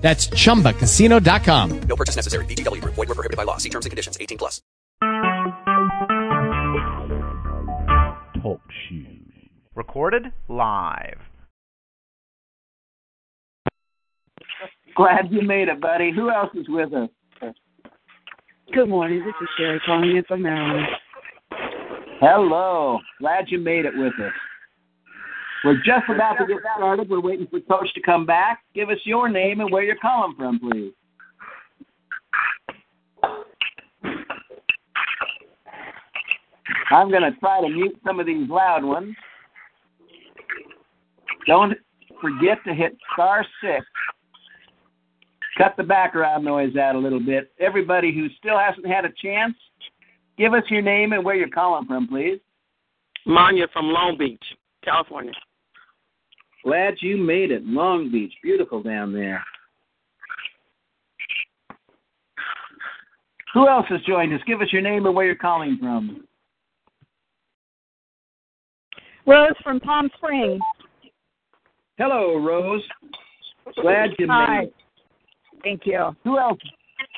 That's chumbacasino.com. No purchase necessary. VGW Group. Void were prohibited by law. See terms and conditions. 18 plus. Talk shoes. Recorded live. Glad you made it, buddy. Who else is with us? Good morning. This is Sherry calling in from Maryland. Hello. Glad you made it with us. We're just about to get started. We're waiting for Coach to come back. Give us your name and where you're calling from, please. I'm going to try to mute some of these loud ones. Don't forget to hit star six. Cut the background noise out a little bit. Everybody who still hasn't had a chance, give us your name and where you're calling from, please. Manya from Long Beach, California. Glad you made it. Long Beach. Beautiful down there. Who else has joined us? Give us your name and where you're calling from. Rose from Palm Springs. Hello, Rose. Glad you Hi. made it. Thank you. Who else?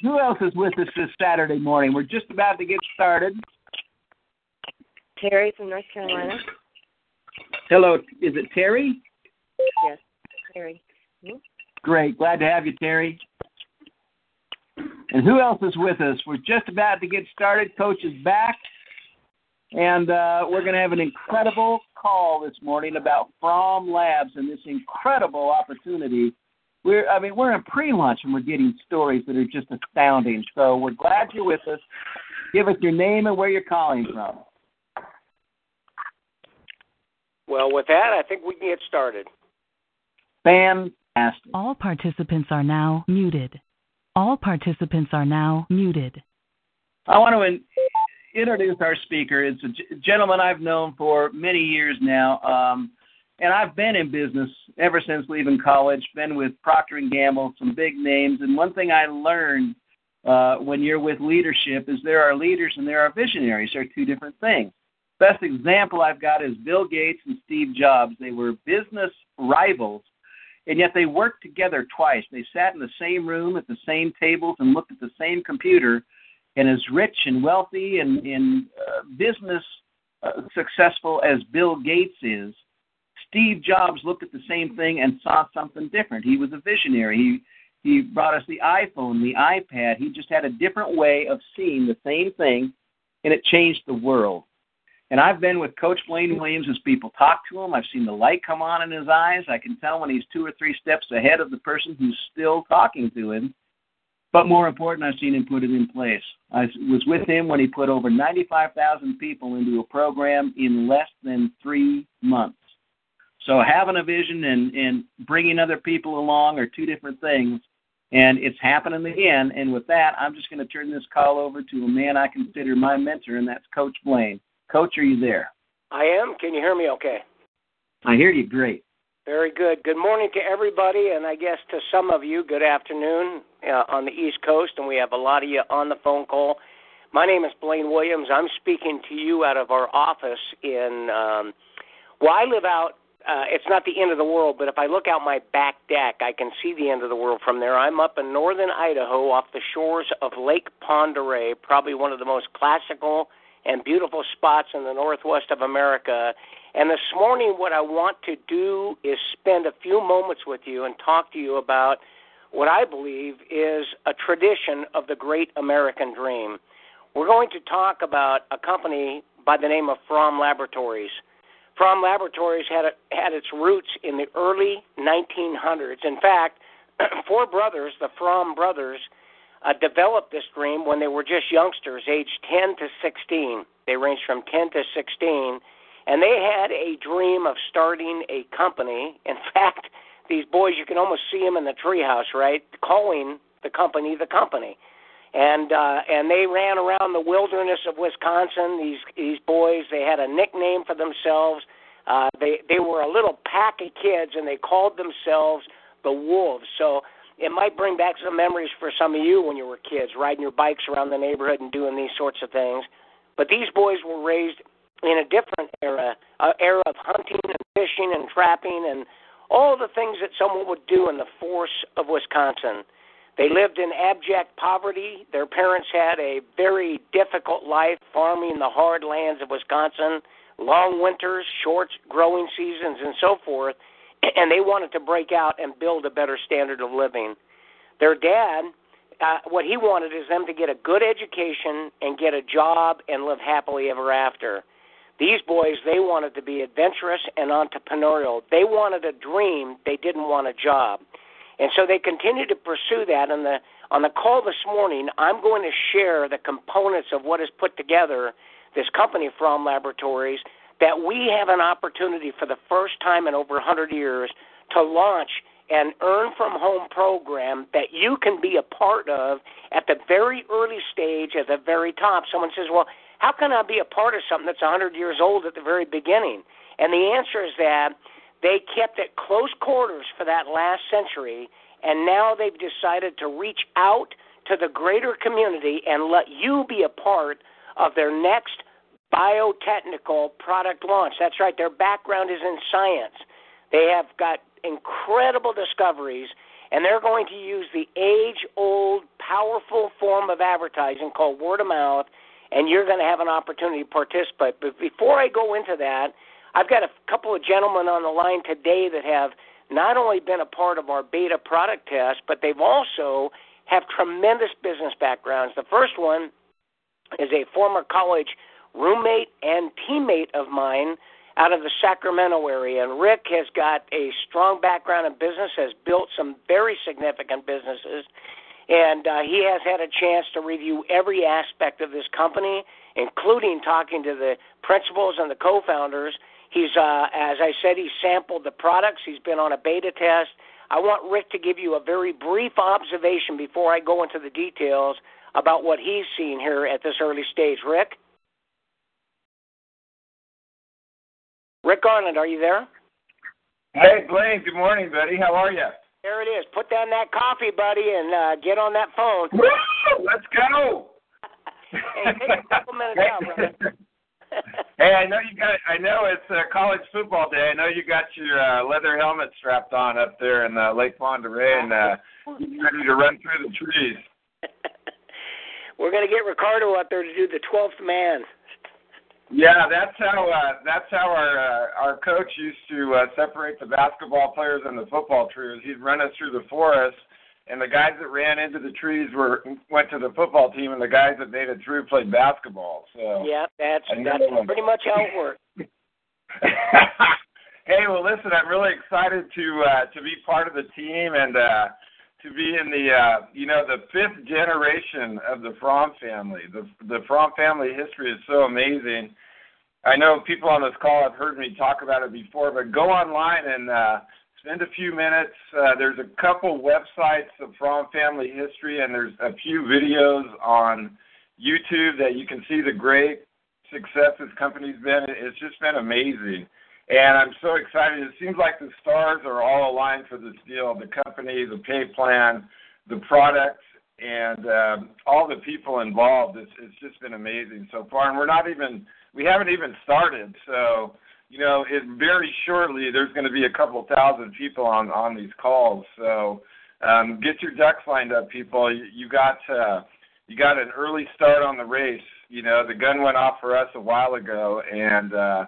Who else is with us this Saturday morning? We're just about to get started. Terry from North Carolina. Hello, is it Terry? Yes, Terry. Great. Glad to have you, Terry. And who else is with us? We're just about to get started. Coach is back. And uh, we're going to have an incredible call this morning about Fromm Labs and this incredible opportunity. We're, I mean, we're in pre-lunch and we're getting stories that are just astounding. So we're glad you're with us. Give us your name and where you're calling from. Well, with that, I think we can get started. Fantastic. All participants are now muted. All participants are now muted. I want to in- introduce our speaker. It's a g- gentleman I've known for many years now, um, and I've been in business ever since leaving college. Been with Procter and Gamble, some big names. And one thing I learned uh, when you're with leadership is there are leaders and there are visionaries. They're two different things. Best example I've got is Bill Gates and Steve Jobs. They were business rivals, and yet they worked together twice. They sat in the same room at the same tables and looked at the same computer. And as rich and wealthy and, and uh, business uh, successful as Bill Gates is, Steve Jobs looked at the same thing and saw something different. He was a visionary. He he brought us the iPhone, the iPad. He just had a different way of seeing the same thing, and it changed the world. And I've been with Coach Blaine Williams as people talk to him. I've seen the light come on in his eyes. I can tell when he's two or three steps ahead of the person who's still talking to him. But more important, I've seen him put it in place. I was with him when he put over 95,000 people into a program in less than three months. So having a vision and, and bringing other people along are two different things. And it's happening again. And with that, I'm just going to turn this call over to a man I consider my mentor, and that's Coach Blaine. Coach, are you there? I am. Can you hear me okay? I hear you great. Very good. Good morning to everybody, and I guess to some of you, good afternoon uh, on the East Coast, and we have a lot of you on the phone call. My name is Blaine Williams. I'm speaking to you out of our office in, um, well, I live out, uh, it's not the end of the world, but if I look out my back deck, I can see the end of the world from there. I'm up in northern Idaho off the shores of Lake Oreille, probably one of the most classical and beautiful spots in the northwest of America. And this morning, what I want to do is spend a few moments with you and talk to you about what I believe is a tradition of the great American dream. We're going to talk about a company by the name of Fromm Laboratories. Fromm Laboratories had, a, had its roots in the early 1900s. In fact, four brothers, the Fromm brothers, uh, developed this dream when they were just youngsters, aged 10 to 16. They ranged from 10 to 16, and they had a dream of starting a company. In fact, these boys, you can almost see them in the treehouse, right? Calling the company the company. and uh, and they ran around the wilderness of Wisconsin. These these boys, they had a nickname for themselves. Uh, they they were a little pack of kids, and they called themselves the Wolves. So it might bring back some memories for some of you when you were kids, riding your bikes around the neighborhood and doing these sorts of things. But these boys were raised in a different era, an era of hunting and fishing and trapping and all the things that someone would do in the force of Wisconsin. They lived in abject poverty. Their parents had a very difficult life farming the hard lands of Wisconsin, long winters, short growing seasons, and so forth. And they wanted to break out and build a better standard of living. Their dad, uh, what he wanted is them to get a good education and get a job and live happily ever after. These boys, they wanted to be adventurous and entrepreneurial. They wanted a dream, they didn't want a job. And so they continued to pursue that. And the on the call this morning, I'm going to share the components of what is put together this company Fromm laboratories that we have an opportunity for the first time in over 100 years to launch an earn from home program that you can be a part of at the very early stage at the very top. Someone says, "Well, how can I be a part of something that's 100 years old at the very beginning?" And the answer is that they kept it close quarters for that last century, and now they've decided to reach out to the greater community and let you be a part of their next biotechnical product launch. That's right, their background is in science. They have got incredible discoveries, and they're going to use the age old, powerful form of advertising called word of mouth, and you're going to have an opportunity to participate. But before I go into that, I've got a couple of gentlemen on the line today that have not only been a part of our beta product test, but they've also have tremendous business backgrounds. The first one is a former college roommate and teammate of mine out of the Sacramento area. And Rick has got a strong background in business, has built some very significant businesses, and uh, he has had a chance to review every aspect of this company, including talking to the principals and the co founders He's, uh, as I said, he sampled the products. He's been on a beta test. I want Rick to give you a very brief observation before I go into the details about what he's seen here at this early stage. Rick? Rick Garland, are you there? Hey, Blaine. Good morning, buddy. How are you? There it is. Put down that coffee, buddy, and uh, get on that phone. Woo! Let's go. hey, take a couple minutes out, brother. hey, I know you got. I know it's uh, college football day. I know you got your uh, leather helmet strapped on up there in uh, Lake Pend Oreille, and uh, ready to run through the trees. We're gonna get Ricardo up there to do the twelfth man. Yeah, that's how uh, that's how our uh, our coach used to uh, separate the basketball players and the football players. He'd run us through the forest and the guys that ran into the trees were went to the football team, and the guys that made it through played basketball. So yeah, that's that's pretty much how it worked. hey, well, listen, I'm really excited to uh, to be part of the team and uh, to be in the uh, you know the fifth generation of the Fromm family. The the Fromm family history is so amazing. I know people on this call have heard me talk about it before, but go online and uh, spend a few minutes. Uh, there's a couple websites of Fromm family history, and there's a few videos on YouTube that you can see the great success this company's been. It's just been amazing. And I'm so excited. It seems like the stars are all aligned for this deal the company, the pay plan, the products, and um, all the people involved. It's, it's just been amazing so far. And we're not even, we haven't even started. So, you know, it very shortly there's going to be a couple thousand people on on these calls. So um, get your ducks lined up, people. You, you got uh, you got an early start on the race. You know, the gun went off for us a while ago, and uh,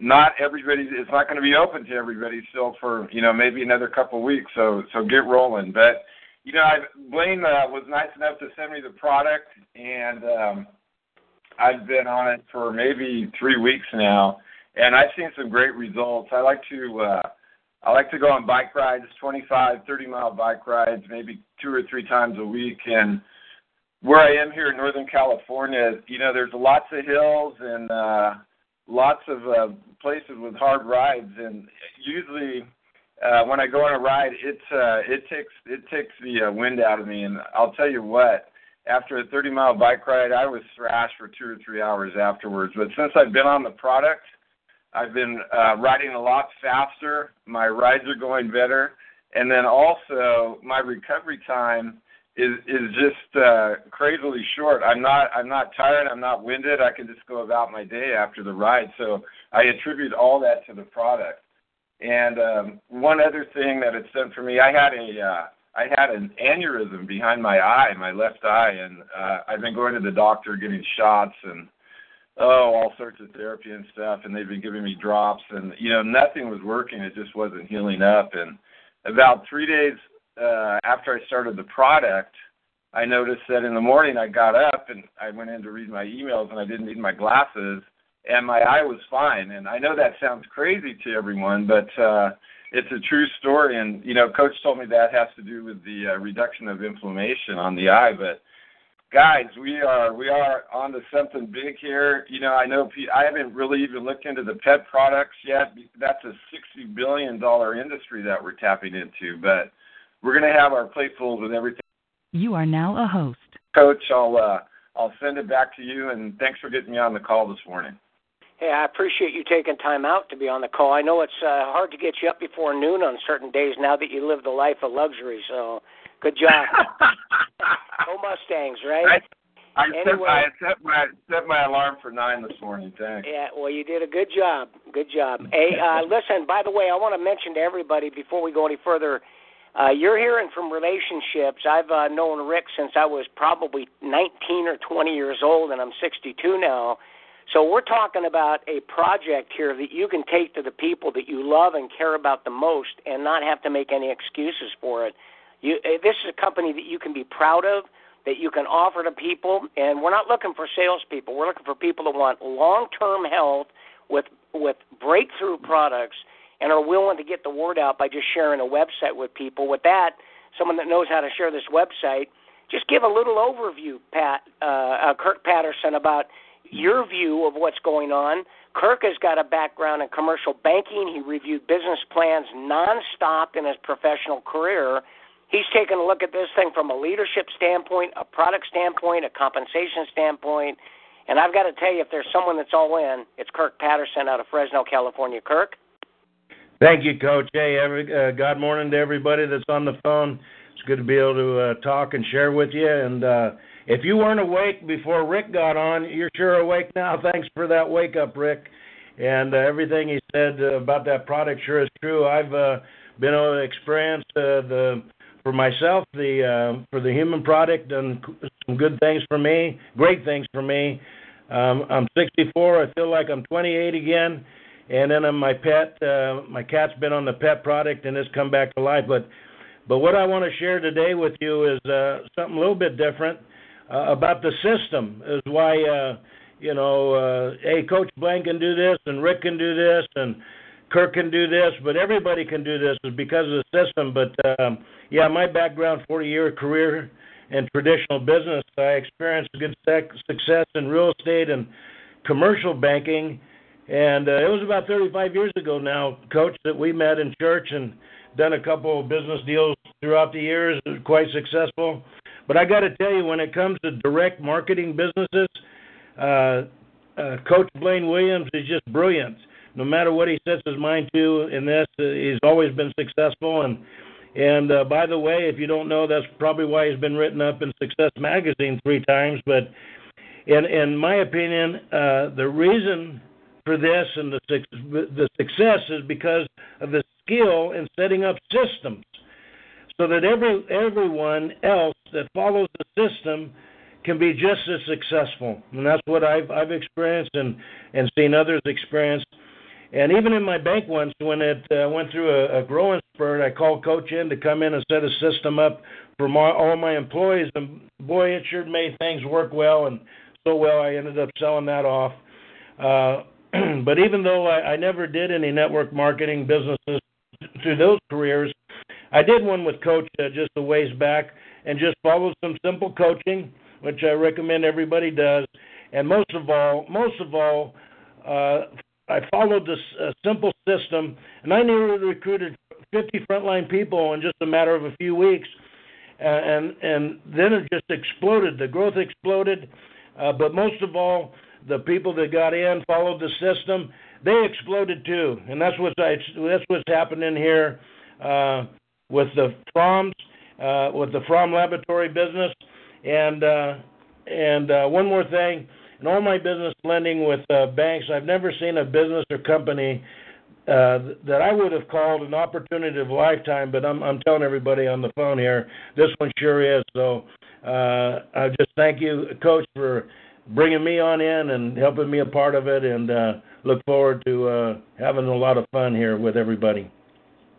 not everybody. It's not going to be open to everybody still for you know maybe another couple of weeks. So so get rolling. But you know, I, Blaine uh, was nice enough to send me the product, and um, I've been on it for maybe three weeks now and I've seen some great results. I like to uh, I like to go on bike rides, 25, 30 mile bike rides, maybe two or three times a week. And where I am here in Northern California, you know, there's lots of hills and uh, lots of uh, places with hard rides. And usually, uh, when I go on a ride, it's uh, it takes it takes the uh, wind out of me. And I'll tell you what, after a 30 mile bike ride, I was thrashed for two or three hours afterwards. But since I've been on the product, I've been uh, riding a lot faster. My rides are going better, and then also my recovery time is is just uh, crazily short. I'm not I'm not tired. I'm not winded. I can just go about my day after the ride. So I attribute all that to the product. And um, one other thing that it's done for me, I had a uh, I had an aneurysm behind my eye, my left eye, and uh, I've been going to the doctor, getting shots, and oh, all sorts of therapy and stuff, and they've been giving me drops, and you know, nothing was working. It just wasn't healing up. And about three days uh, after I started the product, I noticed that in the morning I got up and I went in to read my emails, and I didn't need my glasses, and my eye was fine. And I know that sounds crazy to everyone, but uh, it's a true story. And you know, Coach told me that has to do with the uh, reduction of inflammation on the eye, but guys, we are we are on to something big here. You know, I know I haven't really even looked into the pet products yet. That's a sixty billion dollar industry that we're tapping into, but we're going to have our plate full with everything. You are now a host. Coach, I'll uh, I'll send it back to you, and thanks for getting me on the call this morning. Hey, I appreciate you taking time out to be on the call. I know it's uh, hard to get you up before noon on certain days now that you live the life of luxury. So, good job. Go Mustangs, right? I, I, anyway, set, I set my set my alarm for nine this morning. Thanks. Yeah, well, you did a good job. Good job. Hey, uh, listen. By the way, I want to mention to everybody before we go any further. Uh, you're hearing from relationships. I've uh, known Rick since I was probably 19 or 20 years old, and I'm 62 now. So we're talking about a project here that you can take to the people that you love and care about the most, and not have to make any excuses for it. You, eh, this is a company that you can be proud of, that you can offer to people, and we're not looking for salespeople. We're looking for people that want long-term health with with breakthrough products and are willing to get the word out by just sharing a website with people. With that, someone that knows how to share this website, just give a little overview, Pat uh, uh, Kirk Patterson, about your view of what's going on. Kirk has got a background in commercial banking. He reviewed business plans nonstop in his professional career. He's taken a look at this thing from a leadership standpoint, a product standpoint, a compensation standpoint. And I've got to tell you, if there's someone that's all in, it's Kirk Patterson out of Fresno, California. Kirk? Thank you, Coach. Hey, every, uh, good morning to everybody that's on the phone. It's good to be able to uh, talk and share with you. And uh, if you weren't awake before Rick got on, you're sure awake now. Thanks for that wake up, Rick. And uh, everything he said about that product sure is true. I've uh, been able to experience uh, the for myself the uh, for the human product done some good things for me, great things for me. Um, I'm 64. I feel like I'm 28 again. And then on my pet, uh, my cat's been on the pet product and it's come back to life. But but what I want to share today with you is uh, something a little bit different uh, about the system. Is why uh, you know, uh, hey, Coach Blaine can do this and Rick can do this and Kirk can do this, but everybody can do this is because of the system. But um, yeah, my background, 40 year career in traditional business, I experienced good success in real estate and commercial banking. And uh, it was about 35 years ago now, Coach, that we met in church and done a couple of business deals throughout the years, quite successful. But I got to tell you, when it comes to direct marketing businesses, uh, uh, Coach Blaine Williams is just brilliant no matter what he sets his mind to in this, uh, he's always been successful. And and uh, by the way, if you don't know, that's probably why he's been written up in Success Magazine three times. But in in my opinion, uh, the reason for this and the the success is because of the skill in setting up systems, so that every everyone else that follows the system can be just as successful. And that's what I've I've experienced and and seen others experience. And even in my bank once, when it uh, went through a, a growing spurt, I called Coach in to come in and set a system up for my, all my employees. And boy, it sure made things work well and so well. I ended up selling that off. Uh, but even though I, I never did any network marketing businesses through those careers, I did one with Coach uh, just a ways back and just followed some simple coaching, which I recommend everybody does. And most of all, most of all, uh, I followed this uh, simple system, and I nearly recruited 50 frontline people in just a matter of a few weeks. and and then it just exploded. The growth exploded, uh, but most of all, the people that got in followed the system. They exploded too, and that's what's that's what's happening here uh, with the Fromms, uh, with the Fromm Laboratory business, and uh, and uh, one more thing. In all my business lending with uh, banks, I've never seen a business or company uh, that I would have called an opportunity of a lifetime, but I'm, I'm telling everybody on the phone here, this one sure is. So uh, I just thank you, Coach, for bringing me on in and helping me a part of it, and uh, look forward to uh, having a lot of fun here with everybody.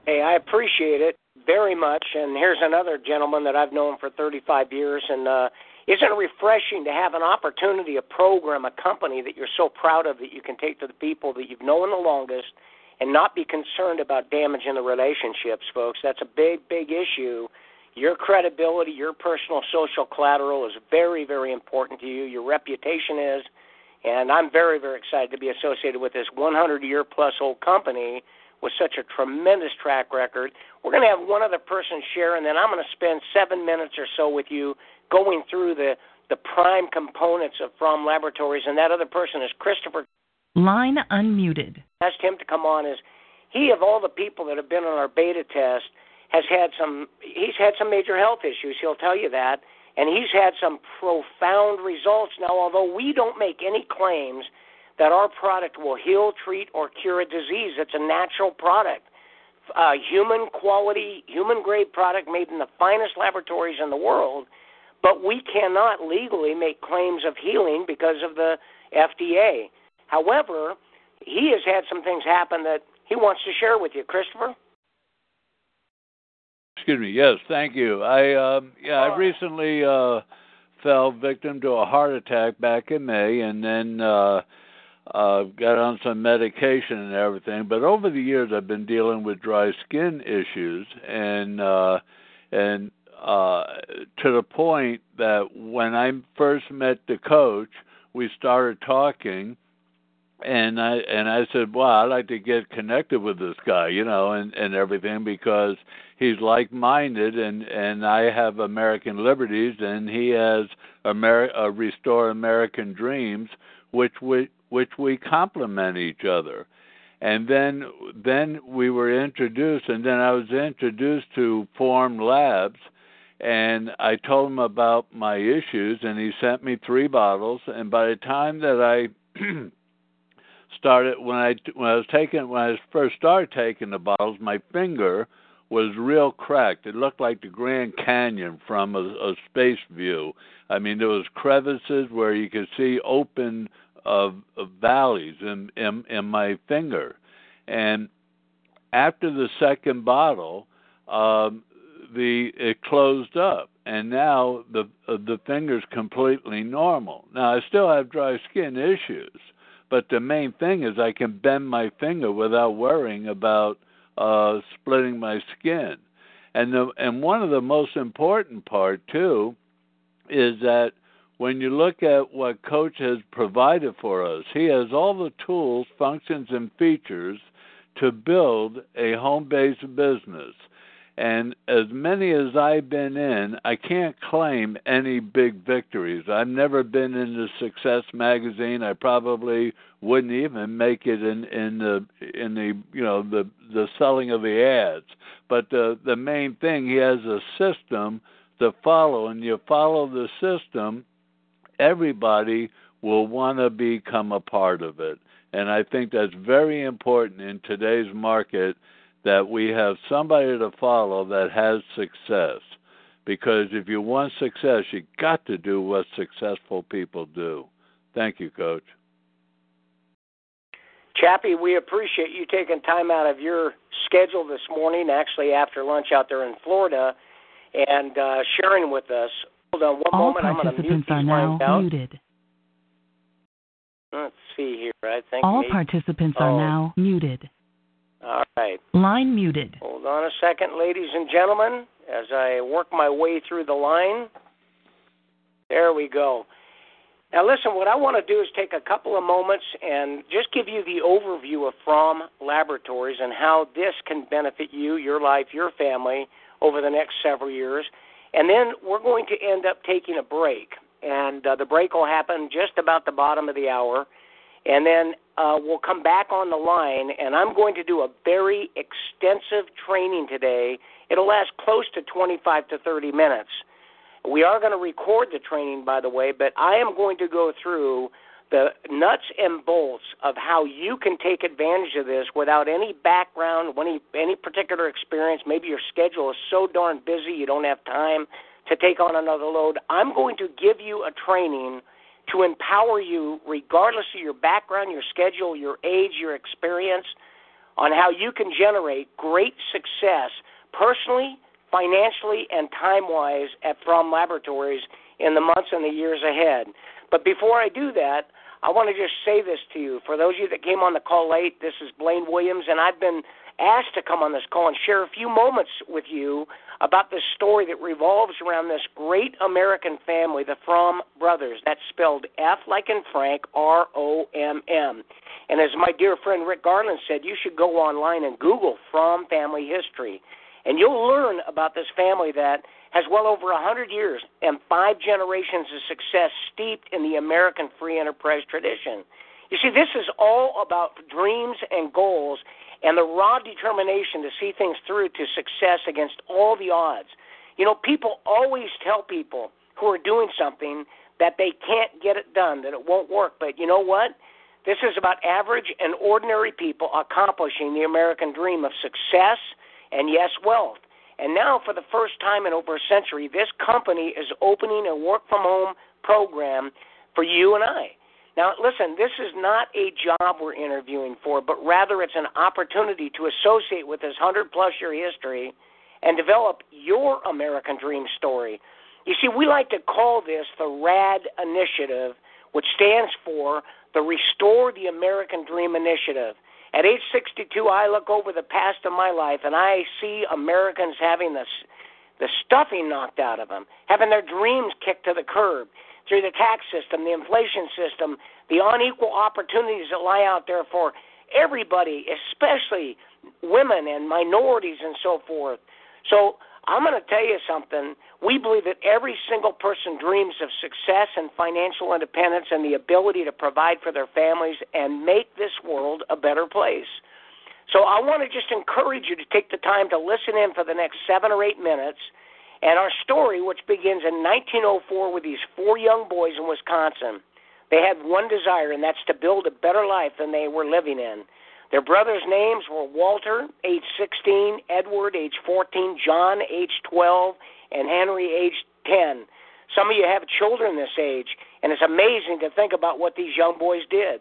Hey, I appreciate it very much. And here's another gentleman that I've known for 35 years, and uh, isn't it refreshing to have an opportunity, a program, a company that you're so proud of that you can take to the people that you've known the longest and not be concerned about damaging the relationships, folks. That's a big, big issue. Your credibility, your personal social collateral is very, very important to you. Your reputation is. And I'm very, very excited to be associated with this 100 year plus old company with such a tremendous track record. We're going to have one other person share, and then I'm going to spend seven minutes or so with you going through the, the prime components of Fromm Laboratories, and that other person is Christopher Line unmuted. Asked him to come on. Is he of all the people that have been on our beta test has had some? He's had some major health issues. He'll tell you that, and he's had some profound results. Now, although we don't make any claims that our product will heal, treat, or cure a disease, it's a natural product. A human quality, human grade product made in the finest laboratories in the world, but we cannot legally make claims of healing because of the FDA. However, he has had some things happen that he wants to share with you, Christopher. Excuse me. Yes, thank you. I um, yeah, I recently uh, fell victim to a heart attack back in May, and then uh, uh, got on some medication and everything. But over the years, I've been dealing with dry skin issues, and uh, and uh, to the point that when I first met the coach, we started talking and I and I said, "Well, I'd like to get connected with this guy, you know, and and everything because he's like-minded, and and I have American liberties, and he has Ameri- uh, restore American dreams, which we which we complement each other." And then then we were introduced, and then I was introduced to Fromm Labs, and I told him about my issues, and he sent me three bottles, and by the time that I started when I when I was taking when I first started taking the bottles, my finger was real cracked. It looked like the Grand Canyon from a, a space view. I mean, there was crevices where you could see open of, of valleys in, in in my finger, and after the second bottle, um, the it closed up, and now the uh, the finger's completely normal. Now I still have dry skin issues, but the main thing is I can bend my finger without worrying about uh, splitting my skin. And the and one of the most important part too is that when you look at what coach has provided for us, he has all the tools, functions and features to build a home-based business. And as many as I've been in, I can't claim any big victories. I've never been in the Success magazine. I probably wouldn't even make it in in the in the you know the the selling of the ads. But the the main thing, he has a system to follow, and you follow the system, everybody will want to become a part of it. And I think that's very important in today's market that we have somebody to follow that has success. Because if you want success, you got to do what successful people do. Thank you, Coach. Chappie, we appreciate you taking time out of your schedule this morning, actually after lunch out there in Florida, and uh, sharing with us. Hold on one All moment. I'm going to mute participants are now out. muted. Let's see here. I think All maybe- participants Oh. are now muted. All right. Line muted. Hold on a second, ladies and gentlemen, as I work my way through the line. There we go. Now, listen, what I want to do is take a couple of moments and just give you the overview of Fromm Laboratories and how this can benefit you, your life, your family over the next several years. And then we're going to end up taking a break. And uh, the break will happen just about the bottom of the hour. And then uh, we'll come back on the line, and I'm going to do a very extensive training today. It'll last close to 25 to 30 minutes. We are going to record the training, by the way, but I am going to go through the nuts and bolts of how you can take advantage of this without any background, any any particular experience. Maybe your schedule is so darn busy you don't have time to take on another load. I'm going to give you a training to empower you, regardless of your background, your schedule, your age, your experience, on how you can generate great success personally, financially, and time wise at Fromm Laboratories in the months and the years ahead. But before I do that, I want to just say this to you. For those of you that came on the call late, this is Blaine Williams, and I've been asked to come on this call and share a few moments with you about this story that revolves around this great American family, the Fromm brothers. That's spelled F like in Frank, R O M M. And as my dear friend Rick Garland said, you should go online and Google Fromm family history. And you'll learn about this family that has well over a hundred years and five generations of success steeped in the American free enterprise tradition. You see, this is all about dreams and goals and the raw determination to see things through to success against all the odds. You know, people always tell people who are doing something that they can't get it done, that it won't work. But you know what? This is about average and ordinary people accomplishing the American dream of success and, yes, wealth. And now, for the first time in over a century, this company is opening a work from home program for you and I. Now, listen, this is not a job we're interviewing for, but rather it's an opportunity to associate with this 100 plus year history and develop your American dream story. You see, we like to call this the RAD Initiative, which stands for the Restore the American Dream Initiative. At age 62, I look over the past of my life and I see Americans having the, the stuffing knocked out of them, having their dreams kicked to the curb through the tax system, the inflation system, the unequal opportunities that lie out there for everybody, especially women and minorities and so forth. So I'm going to tell you something. We believe that every single person dreams of success and financial independence and the ability to provide for their families and make this world a better place. So I want to just encourage you to take the time to listen in for the next seven or eight minutes and our story, which begins in 1904 with these four young boys in Wisconsin, they had one desire, and that's to build a better life than they were living in. Their brothers' names were Walter, age 16, Edward, age 14, John, age 12, and Henry, age 10. Some of you have children this age, and it's amazing to think about what these young boys did.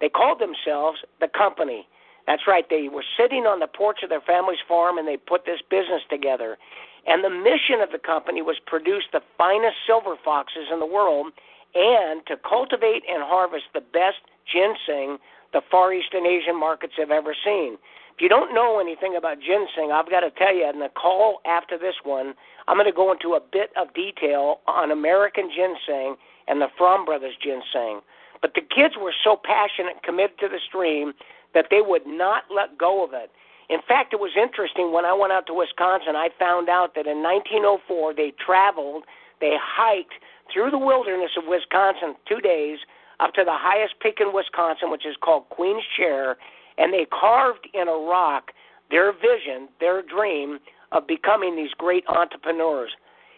They called themselves the company. That's right, they were sitting on the porch of their family's farm and they put this business together. And the mission of the company was produce the finest silver foxes in the world and to cultivate and harvest the best ginseng the Far East and Asian markets have ever seen. If you don't know anything about ginseng, I've got to tell you, in the call after this one, I'm going to go into a bit of detail on American ginseng and the Fromm Brothers ginseng. But the kids were so passionate and committed to the stream that they would not let go of it. In fact, it was interesting when I went out to Wisconsin, I found out that in 1904 they traveled, they hiked through the wilderness of Wisconsin two days up to the highest peak in Wisconsin, which is called Queen's Chair, and they carved in a rock their vision, their dream of becoming these great entrepreneurs.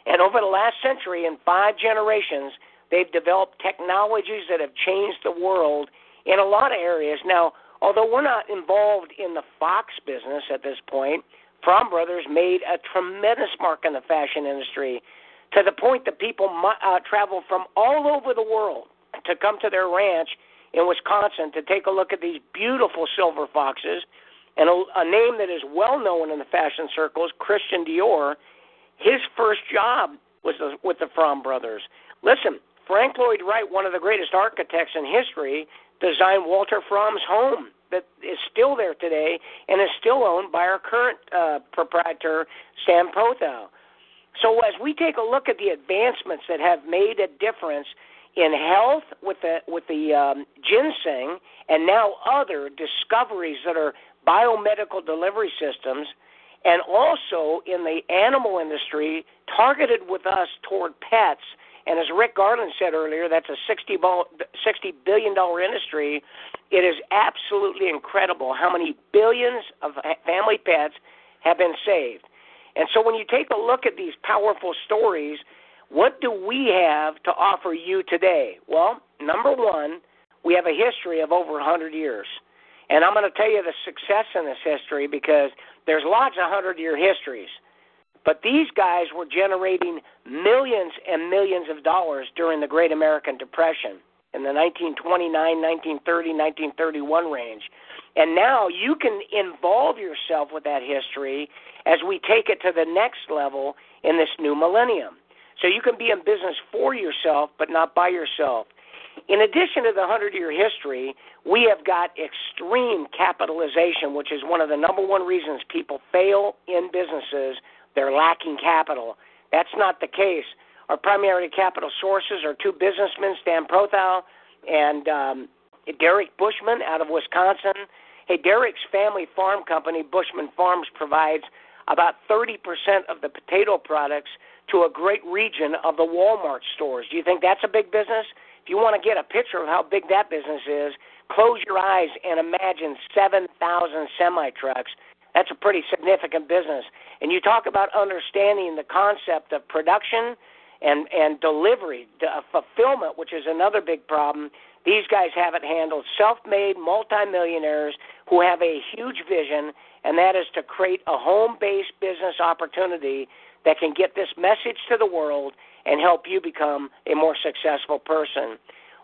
And over the last century, in five generations, they've developed technologies that have changed the world in a lot of areas. Now, Although we're not involved in the Fox business at this point, Fromm Brothers made a tremendous mark in the fashion industry to the point that people uh, travel from all over the world to come to their ranch in Wisconsin to take a look at these beautiful silver foxes. And a, a name that is well known in the fashion circles, Christian Dior, his first job was the, with the Fromm brothers. Listen, Frank Lloyd Wright, one of the greatest architects in history, designed Walter Fromm's home that is still there today and is still owned by our current uh, proprietor, Sam Pothow. So as we take a look at the advancements that have made a difference in health with the with the um, ginseng and now other discoveries that are biomedical delivery systems and also in the animal industry targeted with us toward pets. And as Rick Garland said earlier, that's a $60 billion industry. It is absolutely incredible how many billions of family pets have been saved. And so when you take a look at these powerful stories, what do we have to offer you today? Well, number one, we have a history of over 100 years. And I'm going to tell you the success in this history because there's lots of 100 year histories. But these guys were generating millions and millions of dollars during the Great American Depression in the 1929, 1930, 1931 range. And now you can involve yourself with that history as we take it to the next level in this new millennium. So you can be in business for yourself, but not by yourself. In addition to the 100 year history, we have got extreme capitalization, which is one of the number one reasons people fail in businesses. They're lacking capital. That's not the case. Our primary capital sources are two businessmen, Stan Prothal and um, Derek Bushman out of Wisconsin. Hey, Derek's family farm company, Bushman Farms, provides about 30% of the potato products to a great region of the Walmart stores. Do you think that's a big business? If you want to get a picture of how big that business is, close your eyes and imagine 7,000 semi trucks. That's a pretty significant business. And you talk about understanding the concept of production and and delivery, uh, fulfillment, which is another big problem. These guys have it handled. Self-made multimillionaires who have a huge vision, and that is to create a home-based business opportunity that can get this message to the world and help you become a more successful person.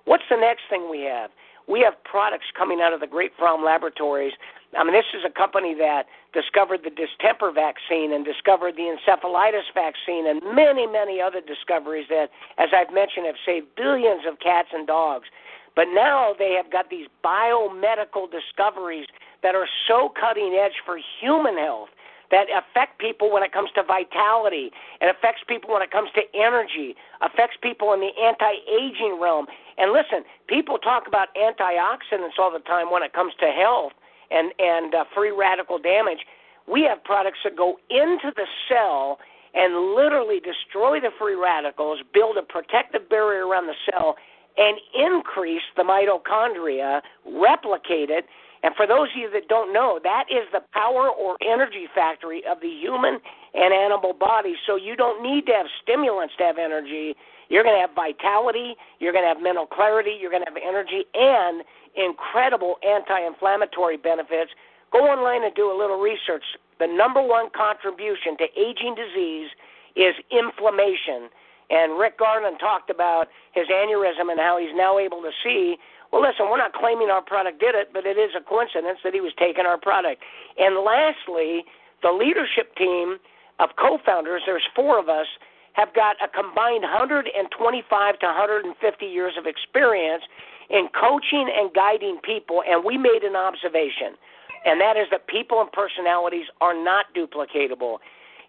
What's the next thing we have? We have products coming out of the Great Fromm Laboratories. I mean, this is a company that discovered the distemper vaccine and discovered the encephalitis vaccine and many, many other discoveries that, as I've mentioned, have saved billions of cats and dogs. But now they have got these biomedical discoveries that are so cutting edge for human health that affect people when it comes to vitality. It affects people when it comes to energy, affects people in the anti-aging realm. And listen, people talk about antioxidants all the time when it comes to health and and uh, free radical damage. We have products that go into the cell and literally destroy the free radicals, build a protective barrier around the cell, and increase the mitochondria, replicate it, and for those of you that don't know, that is the power or energy factory of the human and animal body. So you don't need to have stimulants to have energy. You're going to have vitality, you're going to have mental clarity, you're going to have energy, and incredible anti inflammatory benefits. Go online and do a little research. The number one contribution to aging disease is inflammation. And Rick Garland talked about his aneurysm and how he's now able to see well, listen, we're not claiming our product did it, but it is a coincidence that he was taking our product. And lastly, the leadership team of co founders, there's four of us, have got a combined 125 to 150 years of experience in coaching and guiding people. And we made an observation, and that is that people and personalities are not duplicatable.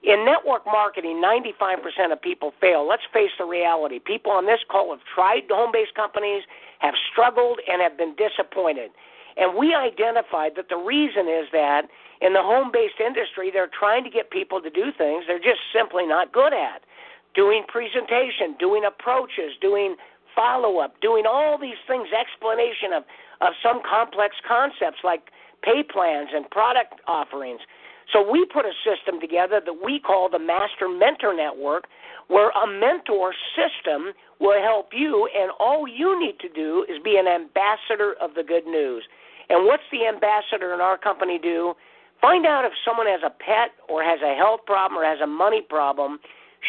In network marketing, 95% of people fail. Let's face the reality. People on this call have tried home based companies, have struggled, and have been disappointed. And we identified that the reason is that in the home based industry, they're trying to get people to do things they're just simply not good at. Doing presentation, doing approaches, doing follow up, doing all these things, explanation of, of some complex concepts like pay plans and product offerings. So we put a system together that we call the Master Mentor Network, where a mentor system will help you, and all you need to do is be an ambassador of the good news. And what's the ambassador in our company do? Find out if someone has a pet or has a health problem or has a money problem.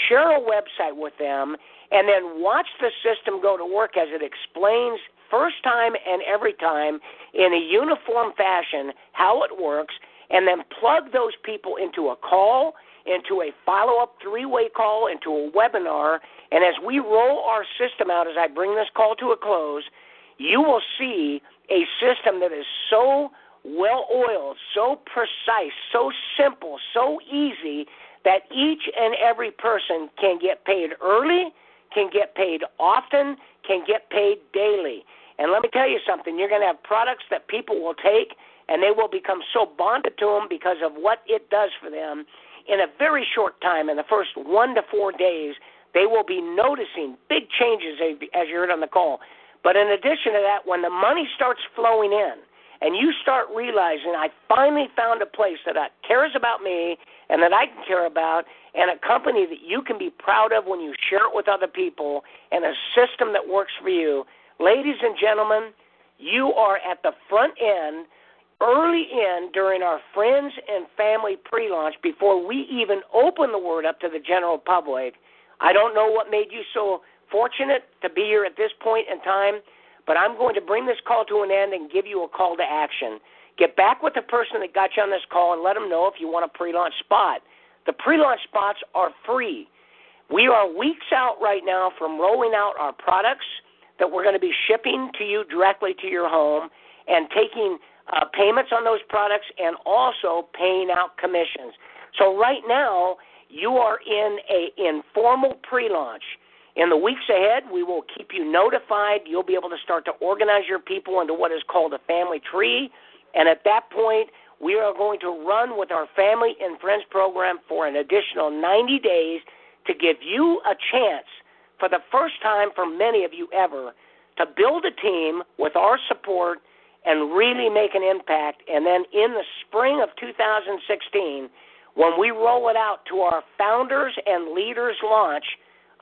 Share a website with them, and then watch the system go to work as it explains first time and every time in a uniform fashion how it works and then plug those people into a call, into a follow up three way call, into a webinar. And as we roll our system out, as I bring this call to a close, you will see a system that is so well oiled, so precise, so simple, so easy that each and every person can get paid early, can get paid often, can get paid daily. And let me tell you something you're going to have products that people will take and they will become so bonded to them because of what it does for them. In a very short time, in the first one to four days, they will be noticing big changes as you heard on the call. But in addition to that, when the money starts flowing in, and you start realizing I finally found a place that cares about me and that I can care about, and a company that you can be proud of when you share it with other people, and a system that works for you. Ladies and gentlemen, you are at the front end, early in during our friends and family pre launch before we even open the word up to the general public. I don't know what made you so fortunate to be here at this point in time, but I'm going to bring this call to an end and give you a call to action. Get back with the person that got you on this call and let them know if you want a pre launch spot. The pre launch spots are free. We are weeks out right now from rolling out our products that we're going to be shipping to you directly to your home and taking uh, payments on those products and also paying out commissions. So right now, you are in a informal pre-launch. In the weeks ahead, we will keep you notified. You'll be able to start to organize your people into what is called a family tree. And at that point, we are going to run with our Family and Friends program for an additional 90 days to give you a chance, for the first time for many of you ever, to build a team with our support and really make an impact. And then in the spring of 2016, when we roll it out to our founders and leaders launch,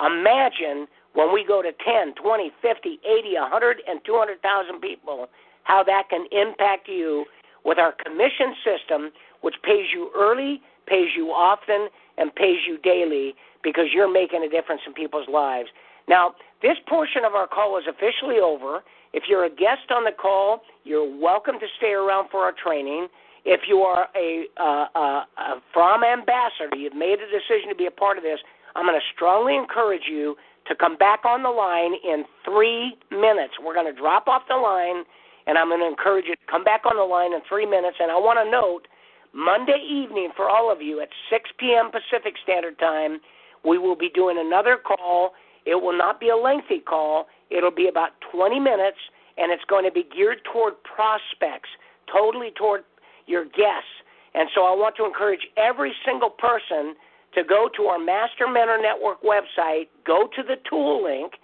imagine when we go to 10, 20, 50, 80, 100, and 200,000 people, how that can impact you with our commission system, which pays you early, pays you often, and pays you daily because you're making a difference in people's lives. Now, this portion of our call is officially over. If you're a guest on the call, you're welcome to stay around for our training. If you are a, uh, uh, a Fromm ambassador, you've made a decision to be a part of this, I'm going to strongly encourage you to come back on the line in three minutes. We're going to drop off the line, and I'm going to encourage you to come back on the line in three minutes. And I want to note Monday evening for all of you at 6 p.m. Pacific Standard Time, we will be doing another call. It will not be a lengthy call, it'll be about 20 minutes, and it's going to be geared toward prospects, totally toward your guests. And so I want to encourage every single person to go to our Master Mentor Network website, go to the tool link,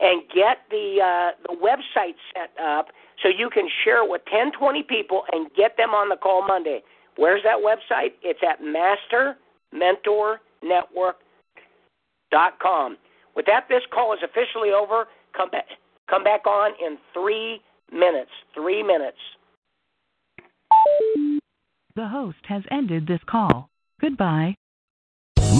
and get the uh, the website set up so you can share it with 10, 20 people and get them on the call Monday. Where's that website? It's at mastermentornetwork.com. With that, this call is officially over. Come back, come back on in three minutes. Three minutes. The host has ended this call. Goodbye.